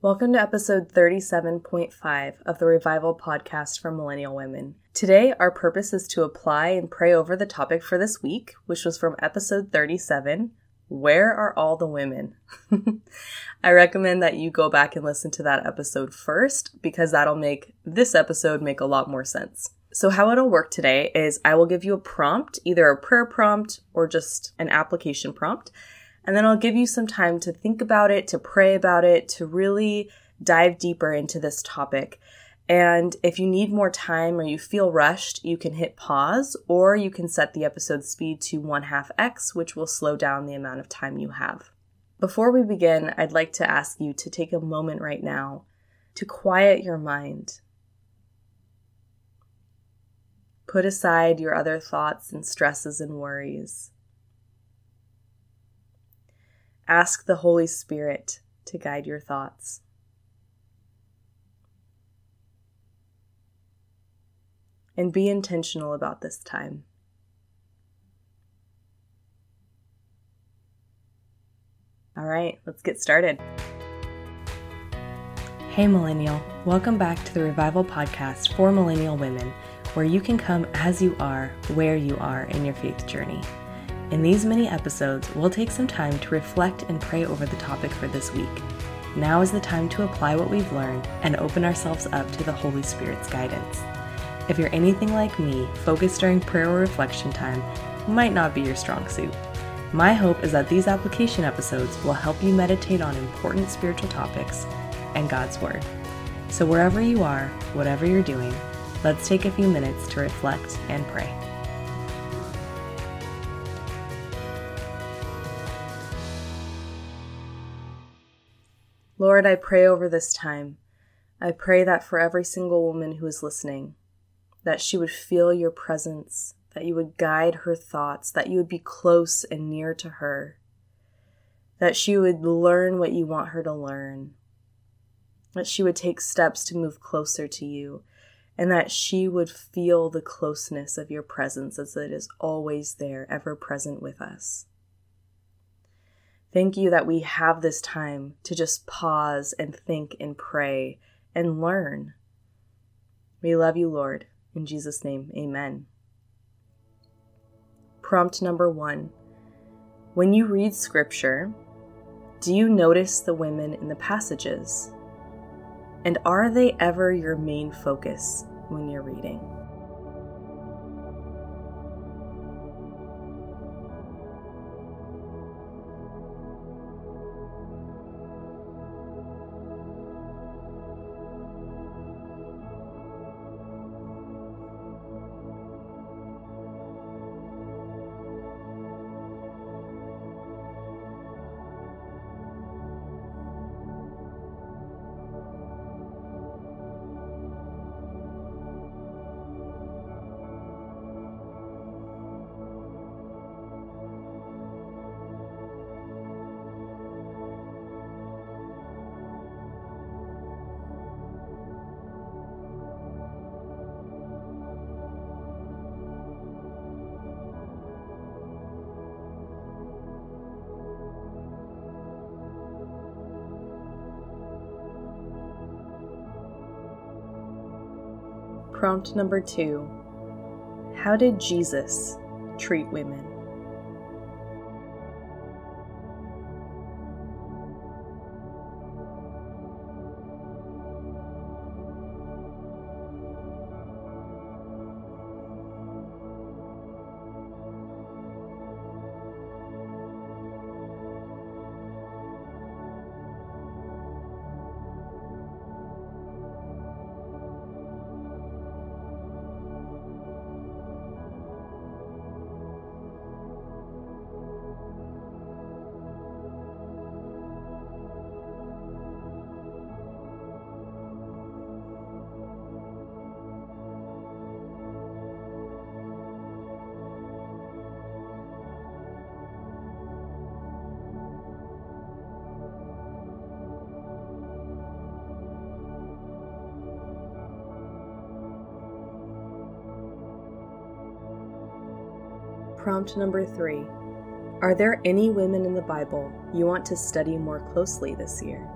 Welcome to episode 37.5 of the Revival Podcast for Millennial Women. Today, our purpose is to apply and pray over the topic for this week, which was from episode 37 Where Are All the Women? I recommend that you go back and listen to that episode first because that'll make this episode make a lot more sense. So, how it'll work today is I will give you a prompt, either a prayer prompt or just an application prompt and then I'll give you some time to think about it, to pray about it, to really dive deeper into this topic. And if you need more time or you feel rushed, you can hit pause or you can set the episode speed to 1 half x, which will slow down the amount of time you have. Before we begin, I'd like to ask you to take a moment right now to quiet your mind. Put aside your other thoughts and stresses and worries. Ask the Holy Spirit to guide your thoughts. And be intentional about this time. All right, let's get started. Hey, Millennial. Welcome back to the Revival Podcast for Millennial Women, where you can come as you are, where you are in your faith journey. In these mini episodes, we'll take some time to reflect and pray over the topic for this week. Now is the time to apply what we've learned and open ourselves up to the Holy Spirit's guidance. If you're anything like me, focus during prayer or reflection time might not be your strong suit. My hope is that these application episodes will help you meditate on important spiritual topics and God's Word. So, wherever you are, whatever you're doing, let's take a few minutes to reflect and pray. Lord, I pray over this time. I pray that for every single woman who is listening, that she would feel your presence, that you would guide her thoughts, that you would be close and near to her, that she would learn what you want her to learn, that she would take steps to move closer to you, and that she would feel the closeness of your presence as it is always there, ever present with us. Thank you that we have this time to just pause and think and pray and learn. We love you, Lord. In Jesus' name, amen. Prompt number one When you read scripture, do you notice the women in the passages? And are they ever your main focus when you're reading? Prompt number two How did Jesus treat women? Prompt number three Are there any women in the Bible you want to study more closely this year?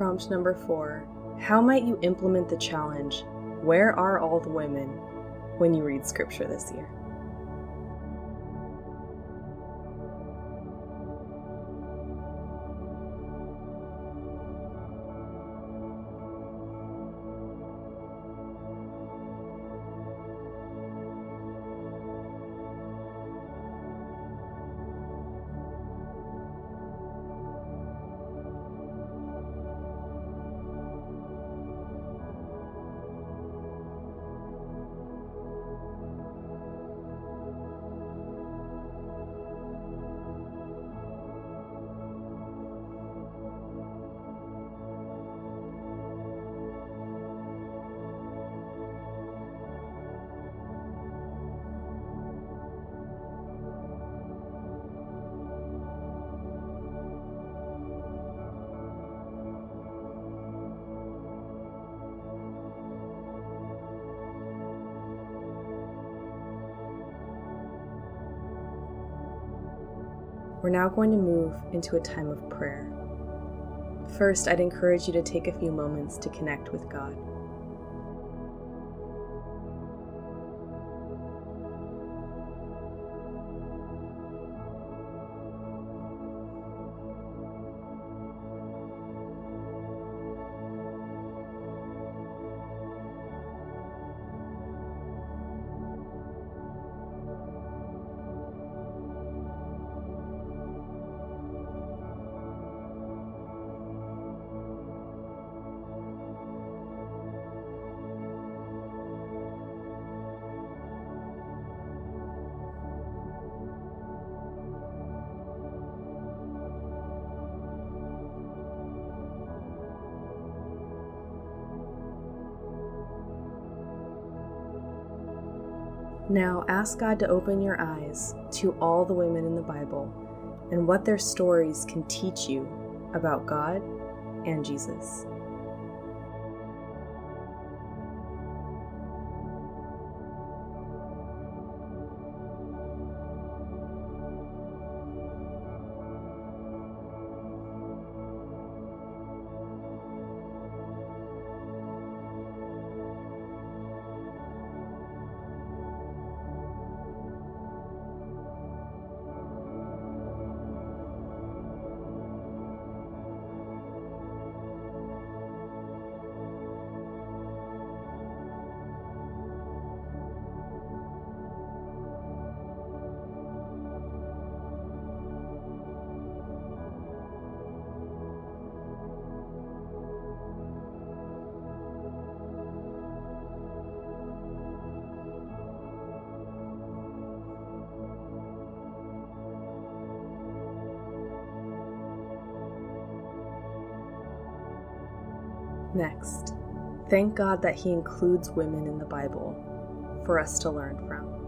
Prompt number four How might you implement the challenge, Where are all the women, when you read scripture this year? We're now going to move into a time of prayer. First, I'd encourage you to take a few moments to connect with God. Now ask God to open your eyes to all the women in the Bible and what their stories can teach you about God and Jesus. Next, thank God that He includes women in the Bible for us to learn from.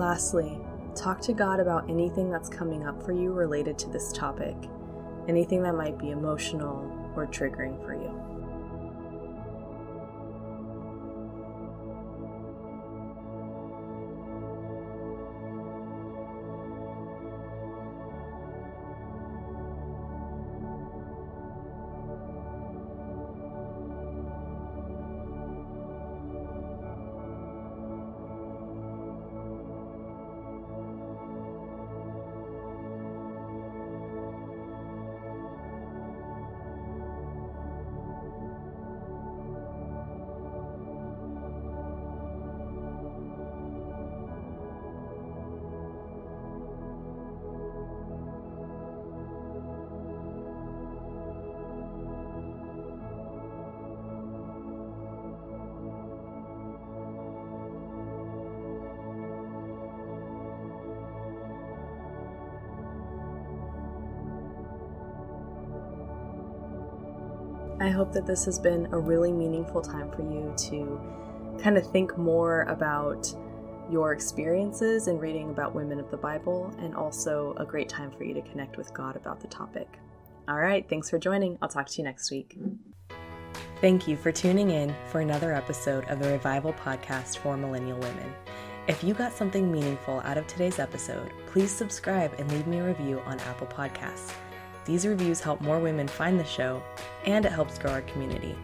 Lastly, talk to God about anything that's coming up for you related to this topic, anything that might be emotional or triggering for you. I hope that this has been a really meaningful time for you to kind of think more about your experiences in reading about women of the Bible and also a great time for you to connect with God about the topic. All right, thanks for joining. I'll talk to you next week. Thank you for tuning in for another episode of the Revival Podcast for Millennial Women. If you got something meaningful out of today's episode, please subscribe and leave me a review on Apple Podcasts. These reviews help more women find the show, and it helps grow our community.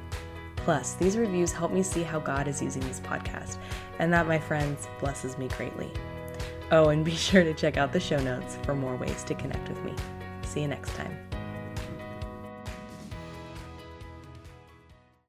Plus, these reviews help me see how God is using this podcast, and that, my friends, blesses me greatly. Oh, and be sure to check out the show notes for more ways to connect with me. See you next time.